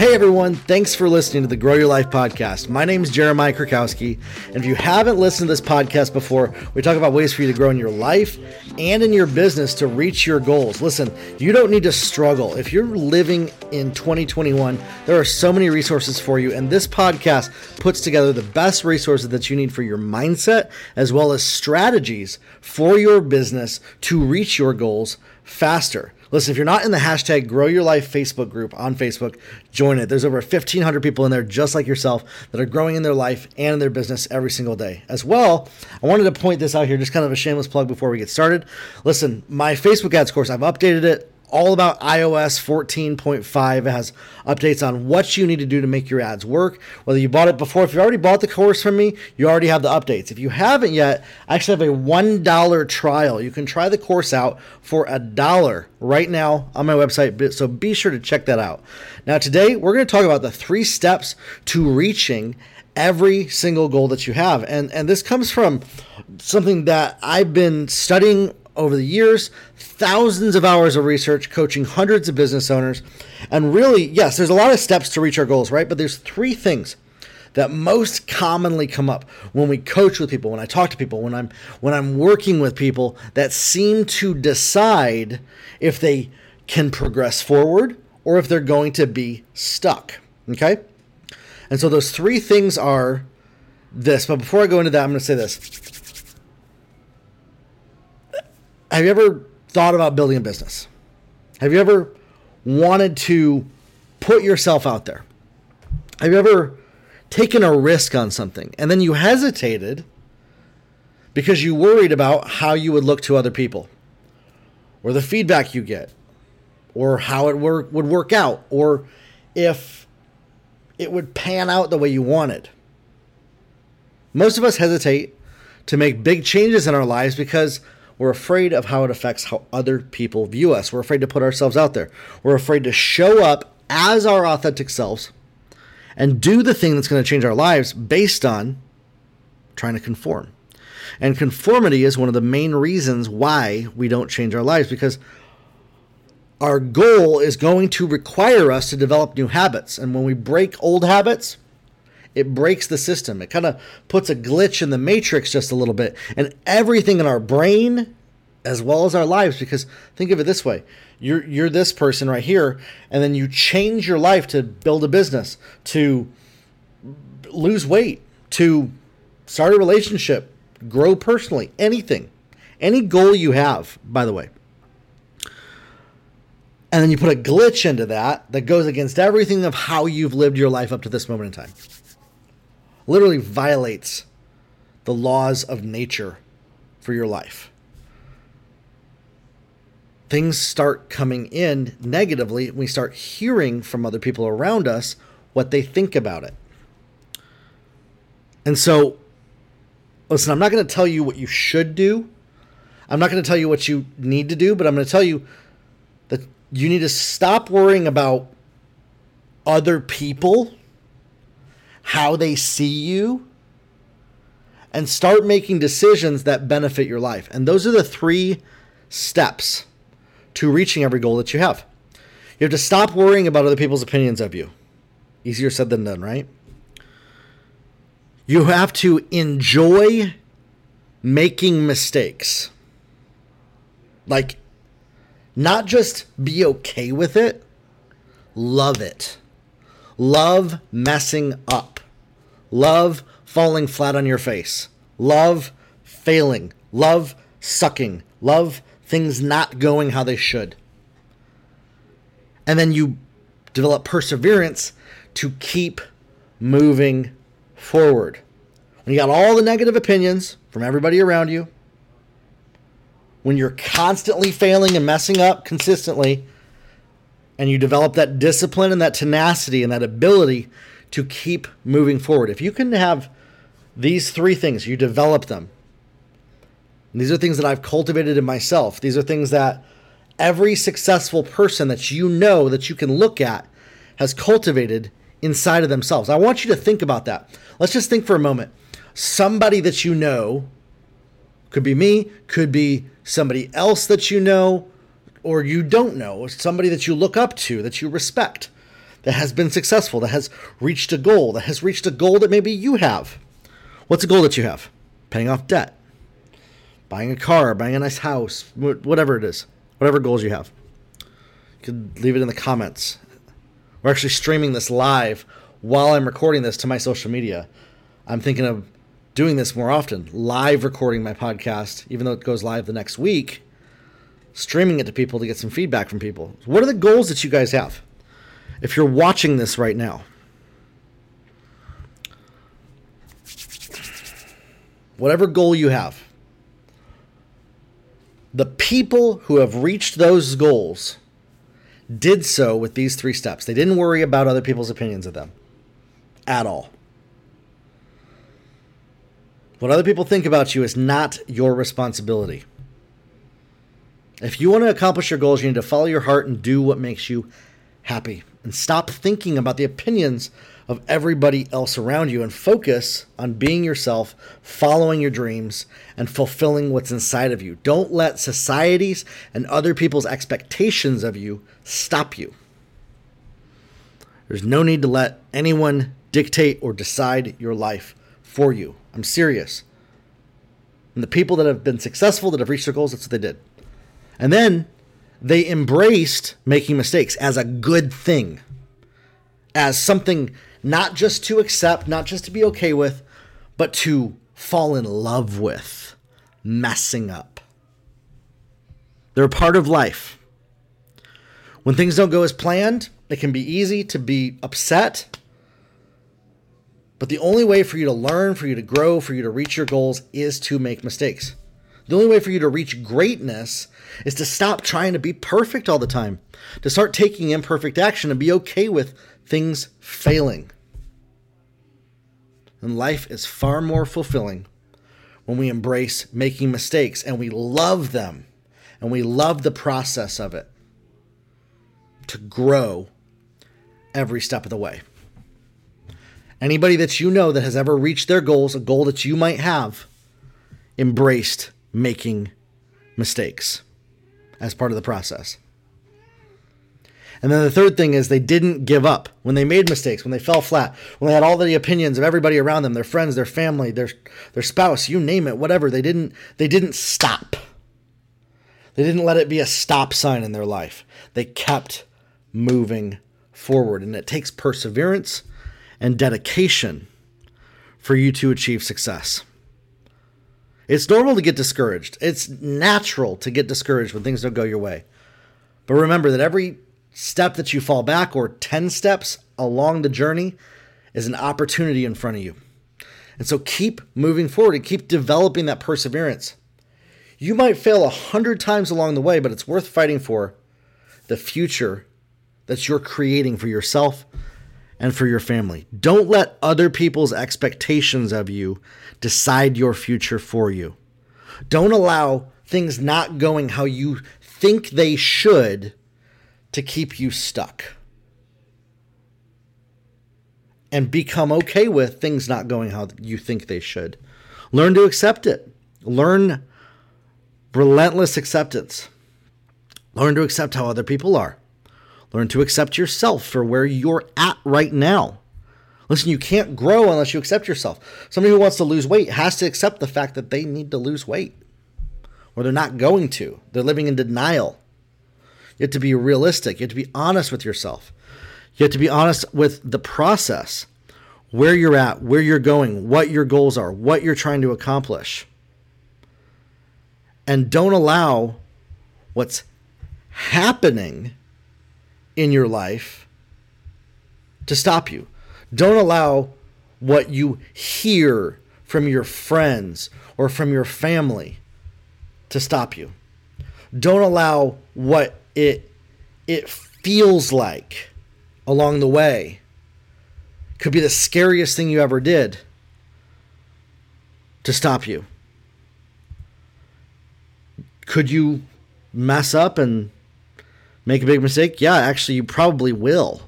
Hey everyone, thanks for listening to the Grow Your Life podcast. My name is Jeremiah Krakowski, and if you haven't listened to this podcast before, we talk about ways for you to grow in your life and in your business to reach your goals. Listen, you don't need to struggle. If you're living in 2021, there are so many resources for you, and this podcast puts together the best resources that you need for your mindset as well as strategies for your business to reach your goals faster. Listen, if you're not in the hashtag Grow Your Life Facebook group on Facebook, join it. There's over 1,500 people in there just like yourself that are growing in their life and in their business every single day. As well, I wanted to point this out here, just kind of a shameless plug before we get started. Listen, my Facebook ads course, I've updated it all about iOS 14.5. It has updates on what you need to do to make your ads work. Whether you bought it before, if you already bought the course from me, you already have the updates. If you haven't yet, I actually have a $1 trial. You can try the course out for a dollar right now on my website, so be sure to check that out. Now, today we're going to talk about the three steps to reaching every single goal that you have. And and this comes from something that I've been studying over the years, thousands of hours of research, coaching hundreds of business owners. And really, yes, there's a lot of steps to reach our goals, right? But there's three things that most commonly come up when we coach with people, when I talk to people, when I'm when I'm working with people that seem to decide if they can progress forward or if they're going to be stuck. Okay? And so those three things are this. But before I go into that, I'm going to say this have you ever thought about building a business? Have you ever wanted to put yourself out there? Have you ever taken a risk on something and then you hesitated because you worried about how you would look to other people or the feedback you get or how it work, would work out or if it would pan out the way you wanted? Most of us hesitate to make big changes in our lives because we're afraid of how it affects how other people view us. We're afraid to put ourselves out there. We're afraid to show up as our authentic selves and do the thing that's going to change our lives based on trying to conform. And conformity is one of the main reasons why we don't change our lives because our goal is going to require us to develop new habits. And when we break old habits, it breaks the system. It kind of puts a glitch in the matrix just a little bit. And everything in our brain, as well as our lives, because think of it this way you're, you're this person right here, and then you change your life to build a business, to lose weight, to start a relationship, grow personally, anything. Any goal you have, by the way. And then you put a glitch into that that goes against everything of how you've lived your life up to this moment in time literally violates the laws of nature for your life. Things start coming in negatively. And we start hearing from other people around us what they think about it. And so, listen, I'm not going to tell you what you should do. I'm not going to tell you what you need to do, but I'm going to tell you that you need to stop worrying about other people how they see you, and start making decisions that benefit your life. And those are the three steps to reaching every goal that you have. You have to stop worrying about other people's opinions of you. Easier said than done, right? You have to enjoy making mistakes. Like, not just be okay with it, love it. Love messing up. Love falling flat on your face. Love failing. Love sucking. Love things not going how they should. And then you develop perseverance to keep moving forward. When you got all the negative opinions from everybody around you, when you're constantly failing and messing up consistently, and you develop that discipline and that tenacity and that ability to keep moving forward. If you can have these three things, you develop them. these are things that I've cultivated in myself. These are things that every successful person that you know that you can look at has cultivated inside of themselves. I want you to think about that. Let's just think for a moment. Somebody that you know could be me, could be somebody else that you know or you don't know, somebody that you look up to, that you respect that has been successful, that has reached a goal, that has reached a goal that maybe you have. What's a goal that you have? Paying off debt, buying a car, buying a nice house, whatever it is, whatever goals you have. You can leave it in the comments. We're actually streaming this live while I'm recording this to my social media. I'm thinking of doing this more often, live recording my podcast, even though it goes live the next week, streaming it to people to get some feedback from people. What are the goals that you guys have? If you're watching this right now, whatever goal you have, the people who have reached those goals did so with these three steps. They didn't worry about other people's opinions of them at all. What other people think about you is not your responsibility. If you want to accomplish your goals, you need to follow your heart and do what makes you happy. And stop thinking about the opinions of everybody else around you and focus on being yourself, following your dreams, and fulfilling what's inside of you. Don't let society's and other people's expectations of you stop you. There's no need to let anyone dictate or decide your life for you. I'm serious. And the people that have been successful, that have reached their goals, that's what they did. And then they embraced making mistakes as a good thing, as something not just to accept, not just to be okay with, but to fall in love with messing up. They're a part of life. When things don't go as planned, it can be easy to be upset but the only way for you to learn, for you to grow, for you to reach your goals is to make mistakes. The only way for you to reach greatness is to stop trying to be perfect all the time, to start taking imperfect action and be okay with things failing. And life is far more fulfilling when we embrace making mistakes and we love them and we love the process of it to grow every step of the way. Anybody that you know that has ever reached their goals, a goal that you might have, embraced making mistakes as part of the process. And then the third thing is they didn't give up when they made mistakes, when they fell flat, when they had all the opinions of everybody around them, their friends, their family, their their spouse, you name it, whatever. They didn't they didn't stop. They didn't let it be a stop sign in their life. They kept moving forward, and it takes perseverance and dedication for you to achieve success. It's normal to get discouraged. It's natural to get discouraged when things don't go your way. But remember that every step that you fall back or 10 steps along the journey is an opportunity in front of you. And so keep moving forward and keep developing that perseverance. You might fail a hundred times along the way, but it's worth fighting for the future that you're creating for yourself and for your family. Don't let other people's expectations of you decide your future for you. Don't allow things not going how you think they should to keep you stuck. And become okay with things not going how you think they should. Learn to accept it. Learn relentless acceptance. Learn to accept how other people are. Learn to accept yourself for where you're at right now. Listen, you can't grow unless you accept yourself. Somebody who wants to lose weight has to accept the fact that they need to lose weight, or they're not going to. They're living in denial. You have to be realistic. You have to be honest with yourself. You have to be honest with the process, where you're at, where you're going, what your goals are, what you're trying to accomplish. And don't allow what's happening in your life to stop you. Don't allow what you hear from your friends or from your family to stop you. Don't allow what it it feels like along the way. Could be the scariest thing you ever did to stop you. Could you mess up and make a big mistake? Yeah, actually, you probably will.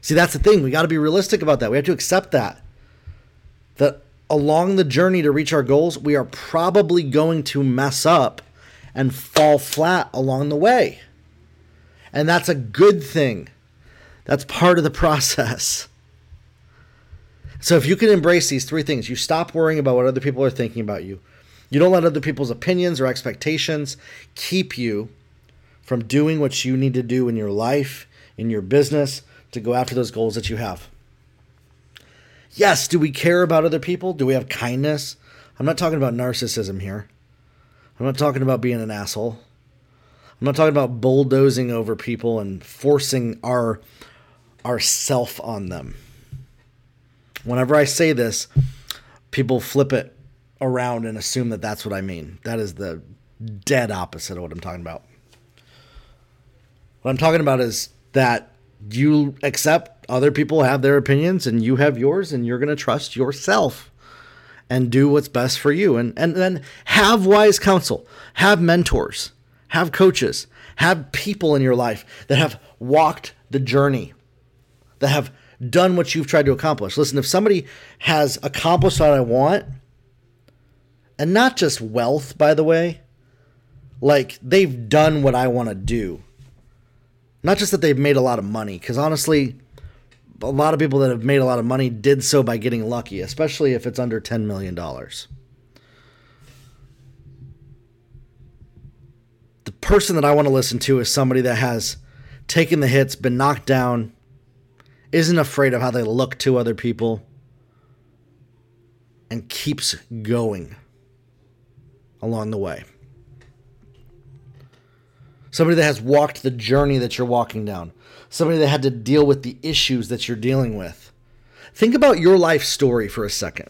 See, that's the thing. We got to be realistic about that. We have to accept that. That along the journey to reach our goals, we are probably going to mess up and fall flat along the way. And that's a good thing. That's part of the process. So if you can embrace these three things, you stop worrying about what other people are thinking about you. You don't let other people's opinions or expectations keep you from doing what you need to do in your life, in your business, to go after those goals that you have. Yes, do we care about other people? Do we have kindness? I'm not talking about narcissism here. I'm not talking about being an asshole. I'm not talking about bulldozing over people and forcing our our self on them. Whenever I say this, people flip it around and assume that that's what I mean. That is the dead opposite of what I'm talking about. What I'm talking about is that you accept other people have their opinions and you have yours and you're going to trust yourself and do what's best for you. And and then have wise counsel have mentors have coaches have people in your life that have walked the journey that have done what you've tried to accomplish. Listen if somebody has accomplished what i want and not just wealth by the way like they've done what i want to do not just that they've made a lot of money because honestly a lot of people that have made a lot of money did so by getting lucky, especially if it's under $10 million. The person that I want to listen to is somebody that has taken the hits, been knocked down, isn't afraid of how they look to other people, and keeps going along the way. Somebody that has walked the journey that you're walking down somebody that had to deal with the issues that you're dealing with. Think about your life story for a second.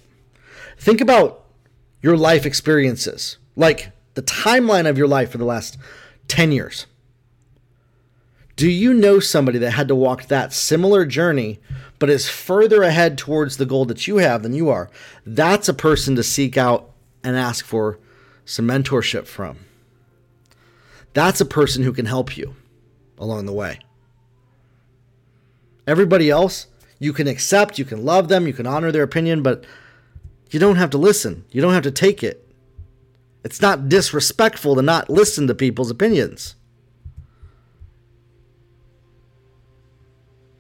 Think about your life experiences, like the timeline of your life for the last 10 years. Do you know somebody that had to walk that similar journey, but is further ahead towards the goal that you have than you are? That's a person to seek out and ask for some mentorship from. That's a person who can help you along the way. Everybody else, you can accept, you can love them, you can honor their opinion, but you don't have to listen. You don't have to take it. It's not disrespectful to not listen to people's opinions.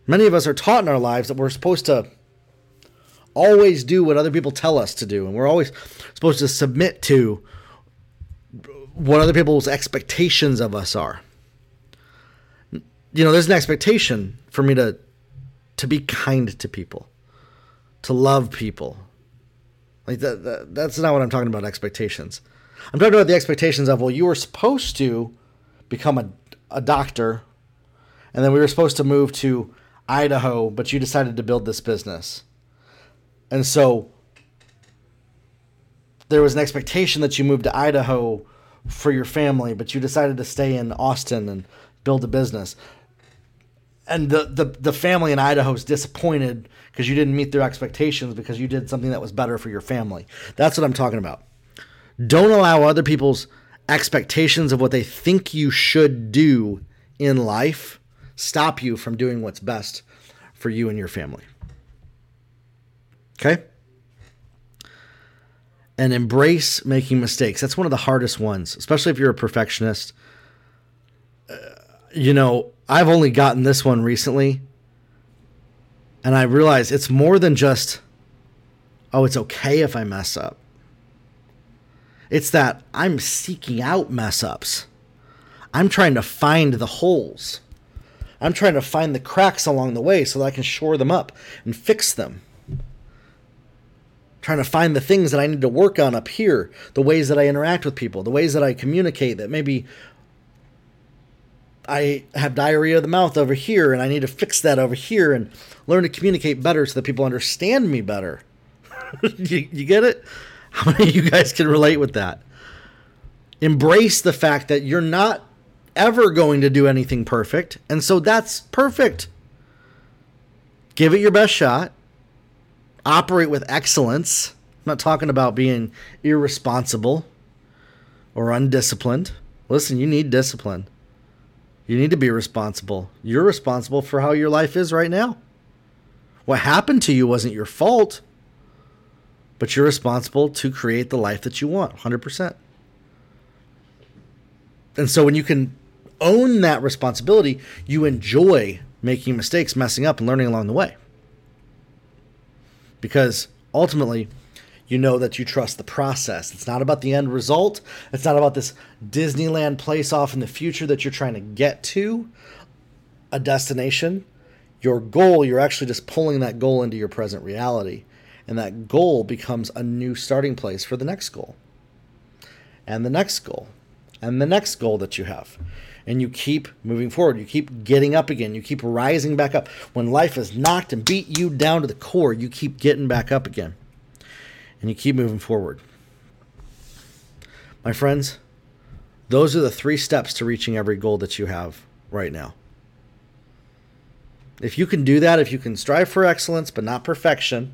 Many of us are taught in our lives that we're supposed to always do what other people tell us to do, and we're always supposed to submit to what other people's expectations of us are. You know, there's an expectation for me to to be kind to people, to love people. Like that, that that's not what I'm talking about expectations. I'm talking about the expectations of well, you were supposed to become a, a doctor, and then we were supposed to move to Idaho, but you decided to build this business. And so there was an expectation that you moved to Idaho for your family, but you decided to stay in Austin and build a business and the, the the family in Idaho is disappointed because you didn't meet their expectations because you did something that was better for your family. That's what I'm talking about. Don't allow other people's expectations of what they think you should do in life stop you from doing what's best for you and your family. Okay? And embrace making mistakes. That's one of the hardest ones, especially if you're a perfectionist. Uh, you know, I've only gotten this one recently, and I realize it's more than just, oh, it's okay if I mess up. It's that I'm seeking out mess ups. I'm trying to find the holes. I'm trying to find the cracks along the way so that I can shore them up and fix them. Trying to find the things that I need to work on up here, the ways that I interact with people, the ways that I communicate that maybe I have diarrhea of the mouth over here, and I need to fix that over here and learn to communicate better so that people understand me better. you, you get it? How many of you guys can relate with that? Embrace the fact that you're not ever going to do anything perfect, and so that's perfect. Give it your best shot. Operate with excellence. I'm not talking about being irresponsible or undisciplined. Listen, you need discipline. You need to be responsible. You're responsible for how your life is right now. What happened to you wasn't your fault, but you're responsible to create the life that you want 100%. And so when you can own that responsibility, you enjoy making mistakes, messing up, and learning along the way. Because ultimately, you know that you trust the process. It's not about the end result. It's not about this Disneyland place off in the future that you're trying to get to, a destination. Your goal, you're actually just pulling that goal into your present reality. And that goal becomes a new starting place for the next goal, and the next goal, and the next goal that you have. And you keep moving forward. You keep getting up again. You keep rising back up. When life has knocked and beat you down to the core, you keep getting back up again and you keep moving forward. My friends, those are the three steps to reaching every goal that you have right now. If you can do that, if you can strive for excellence but not perfection,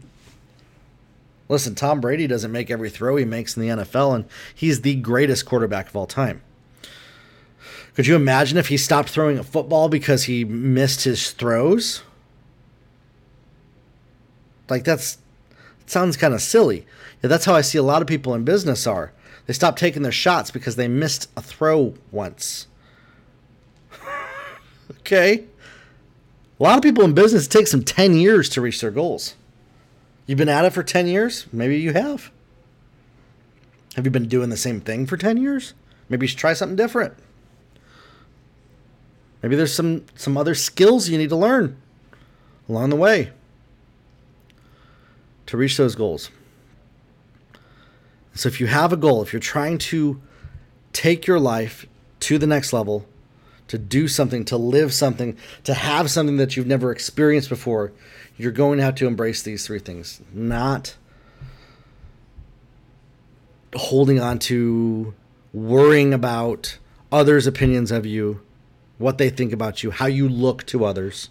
listen, Tom Brady doesn't make every throw he makes in the NFL, and he's the greatest quarterback of all time. Could you imagine if he stopped throwing a football because he missed his throws? Like that's sounds kind of silly. Yeah, that's how I see a lot of people in business are. They stop taking their shots because they missed a throw once. okay. A lot of people in business it takes them 10 years to reach their goals. You've been at it for 10 years? Maybe you have. Have you been doing the same thing for 10 years? Maybe you should try something different. Maybe there's some some other skills you need to learn along the way to reach those goals. So if you have a goal, if you're trying to take your life to the next level, to do something, to live something, to have something that you've never experienced before, you're going to have to embrace these three things. Not holding on to worrying about others' opinions of you, what they think about you, how you look to others.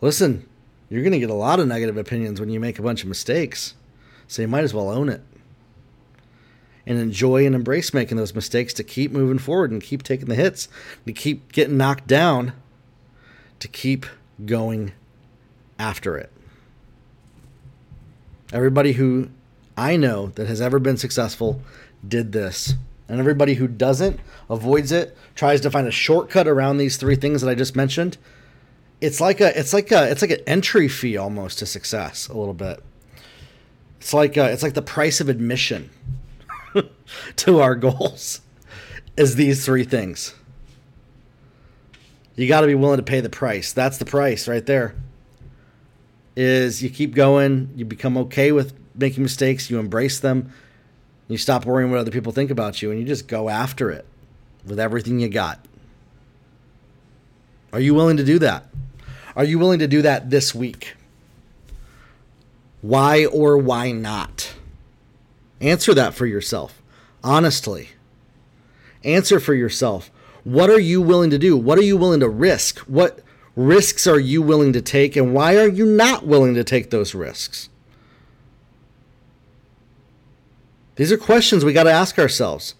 Listen, you're going to get a lot of negative opinions when you make a bunch of mistakes. So you might as well own it and enjoy and embrace making those mistakes to keep moving forward and keep taking the hits, to keep getting knocked down, to keep going after it. Everybody who I know that has ever been successful did this. And everybody who doesn't, avoids it, tries to find a shortcut around these three things that I just mentioned, it's like a it's like a it's like an entry fee almost to success a little bit. It's like a, it's like the price of admission to our goals is these three things. You got to be willing to pay the price. That's the price right there. Is you keep going, you become okay with making mistakes, you embrace them, you stop worrying what other people think about you and you just go after it with everything you got. Are you willing to do that? Are you willing to do that this week? Why or why not? Answer that for yourself, honestly. Answer for yourself. What are you willing to do? What are you willing to risk? What risks are you willing to take, and why are you not willing to take those risks? These are questions we got to ask ourselves.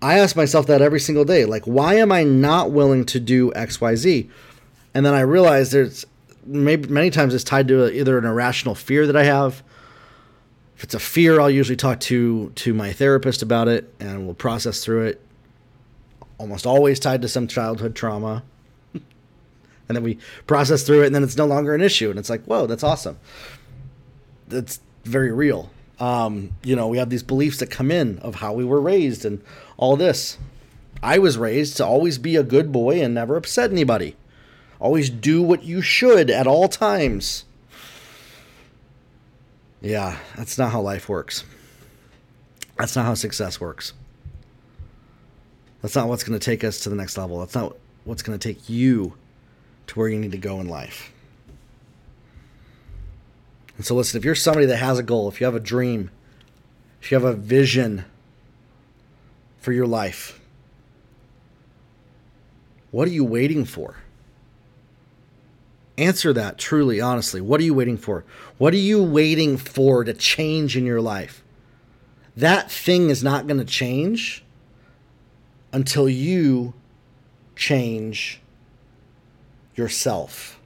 I ask myself that every single day. Like, why am I not willing to do XYZ? and then I realize there's maybe many times it's tied to either an irrational fear that I have. If it's a fear, I'll usually talk to to my therapist about it, and we'll process through it. Almost always tied to some childhood trauma, and then we process through it, and then it's no longer an issue, and it's like, whoa, that's awesome. That's very real. Um, you know, we have these beliefs that come in of how we were raised and all this. I was raised to always be a good boy and never upset anybody. Always do what you should at all times. Yeah, that's not how life works. That's not how success works. That's not what's going to take us to the next level. That's not what's going to take you to where you need to go in life. And so, listen, if you're somebody that has a goal, if you have a dream, if you have a vision for your life, what are you waiting for? Answer that truly, honestly. What are you waiting for? What are you waiting for to change in your life? That thing is not going to change until you change yourself,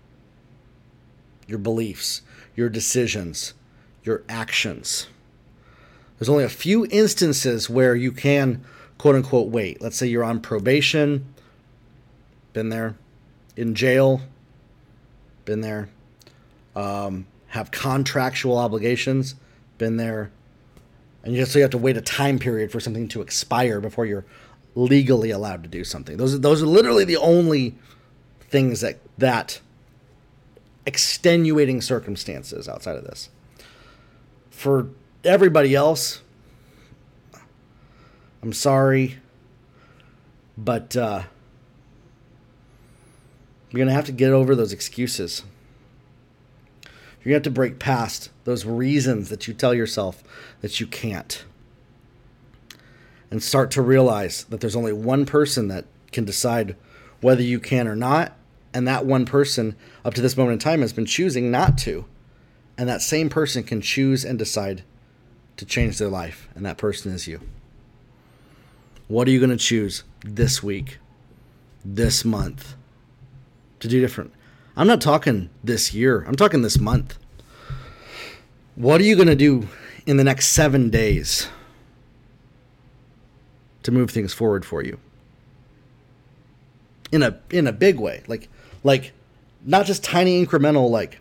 your beliefs, your decisions, your actions. There's only a few instances where you can, quote unquote, wait. Let's say you're on probation, been there, in jail, been there. Um, have contractual obligations, been there. And you so you have to wait a time period for something to expire before you're legally allowed to do something. Those are, those are literally the only things that that extenuating circumstances outside of this. For everybody else, I'm sorry, but uh, you're gonna have to get over those excuses. You're gonna have to break past those reasons that you tell yourself that you can't. And start to realize that there's only one person that can decide whether you can or not. And that one person, up to this moment in time, has been choosing not to. And that same person can choose and decide to change their life. And that person is you. What are you going to choose this week, this month to do different? I'm not talking this year, I'm talking this month. What are you going to do in the next seven days to move things forward for you? In a in a big way, like like not just tiny incremental like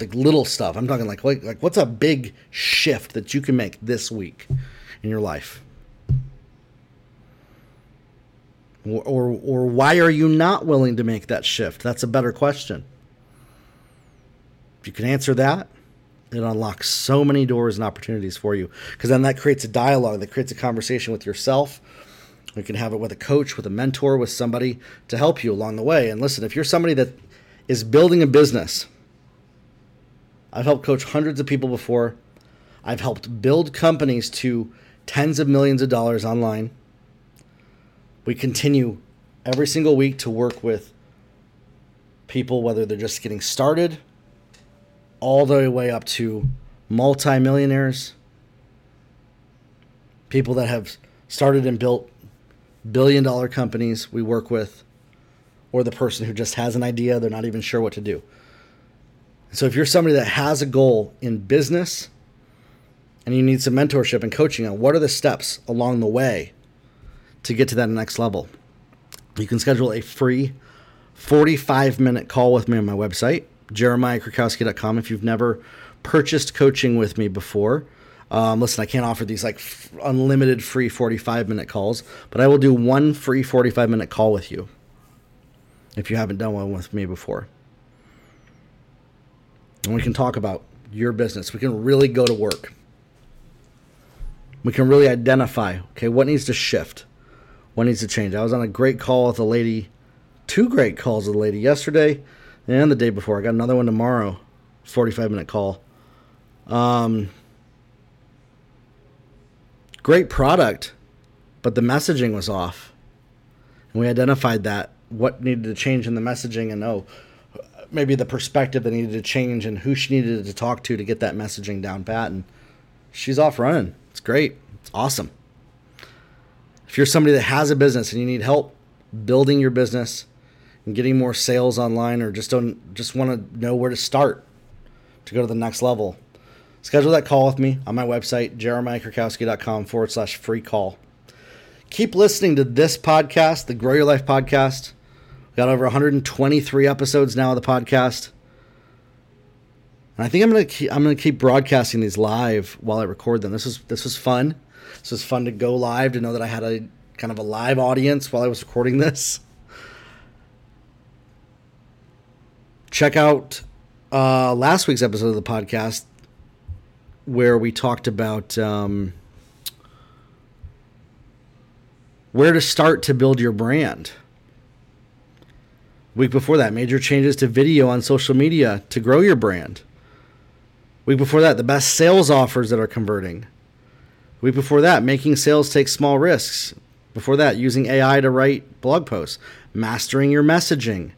like little stuff. I'm talking like like like what's a big shift that you can make this week in your life? Or, or, or why are you not willing to make that shift? That's a better question. If you can answer that, it unlocks so many doors and opportunities for you because then that creates a dialogue, that creates a conversation with yourself. You can have it with a coach, with a mentor, with somebody to help you along the way. And listen, if you're somebody that is building a business, I've helped coach hundreds of people before. I've helped build companies to tens of millions of dollars online. We continue every single week to work with people, whether they're just getting started, all the way up to multimillionaires, people that have started and built billion dollar companies we work with, or the person who just has an idea, they're not even sure what to do. So if you're somebody that has a goal in business and you need some mentorship and coaching on what are the steps along the way to get to that next level, you can schedule a free 45 minute call with me on my website, jeremiahkrakowski.com. If you've never purchased coaching with me before, um, listen, I can't offer these like f- unlimited free 45 minute calls, but I will do one free 45 minute call with you if you haven't done one with me before. And we can talk about your business. We can really go to work. We can really identify okay, what needs to shift? What needs to change? I was on a great call with a lady, two great calls with a lady yesterday and the day before. I got another one tomorrow, 45 minute call. Um, great product, but the messaging was off. And we identified that what needed to change in the messaging and oh, maybe the perspective that needed to change and who she needed to talk to to get that messaging down pat. And she's off running. It's great. It's awesome. If you're somebody that has a business and you need help building your business getting more sales online or just don't just want to know where to start to go to the next level, schedule that call with me on my website, jeremiahkrakowski.com forward slash free call. Keep listening to this podcast, the Grow Your Life podcast. We got over 123 episodes now of the podcast. And I think I'm gonna keep, I'm gonna keep broadcasting these live while I record them. This was this was fun. This was fun to go live to know that I had a kind of a live audience while I was recording this. Check out uh, last week's episode of the podcast where we talked about um, where to start to build your brand. Week before that, major changes to video on social media to grow your brand. Week before that, the best sales offers that are converting. Week before that, making sales take small risks. Before that, using AI to write blog posts, mastering your messaging,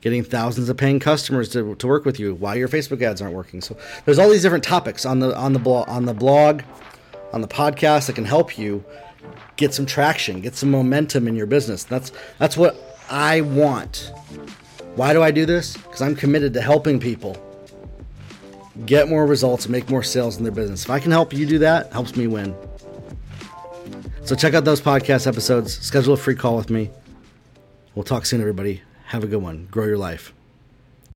getting thousands of paying customers to, to work with you while your Facebook ads aren't working. So there's all these different topics on the on the blog on the blog, on the podcast that can help you get some traction, get some momentum in your business. That's that's what I want. Why do I do this? Because I'm committed to helping people get more results and make more sales in their business. If I can help you do that, helps me win. So check out those podcast episodes. Schedule a free call with me. We'll talk soon, everybody. Have a good one. Grow your life.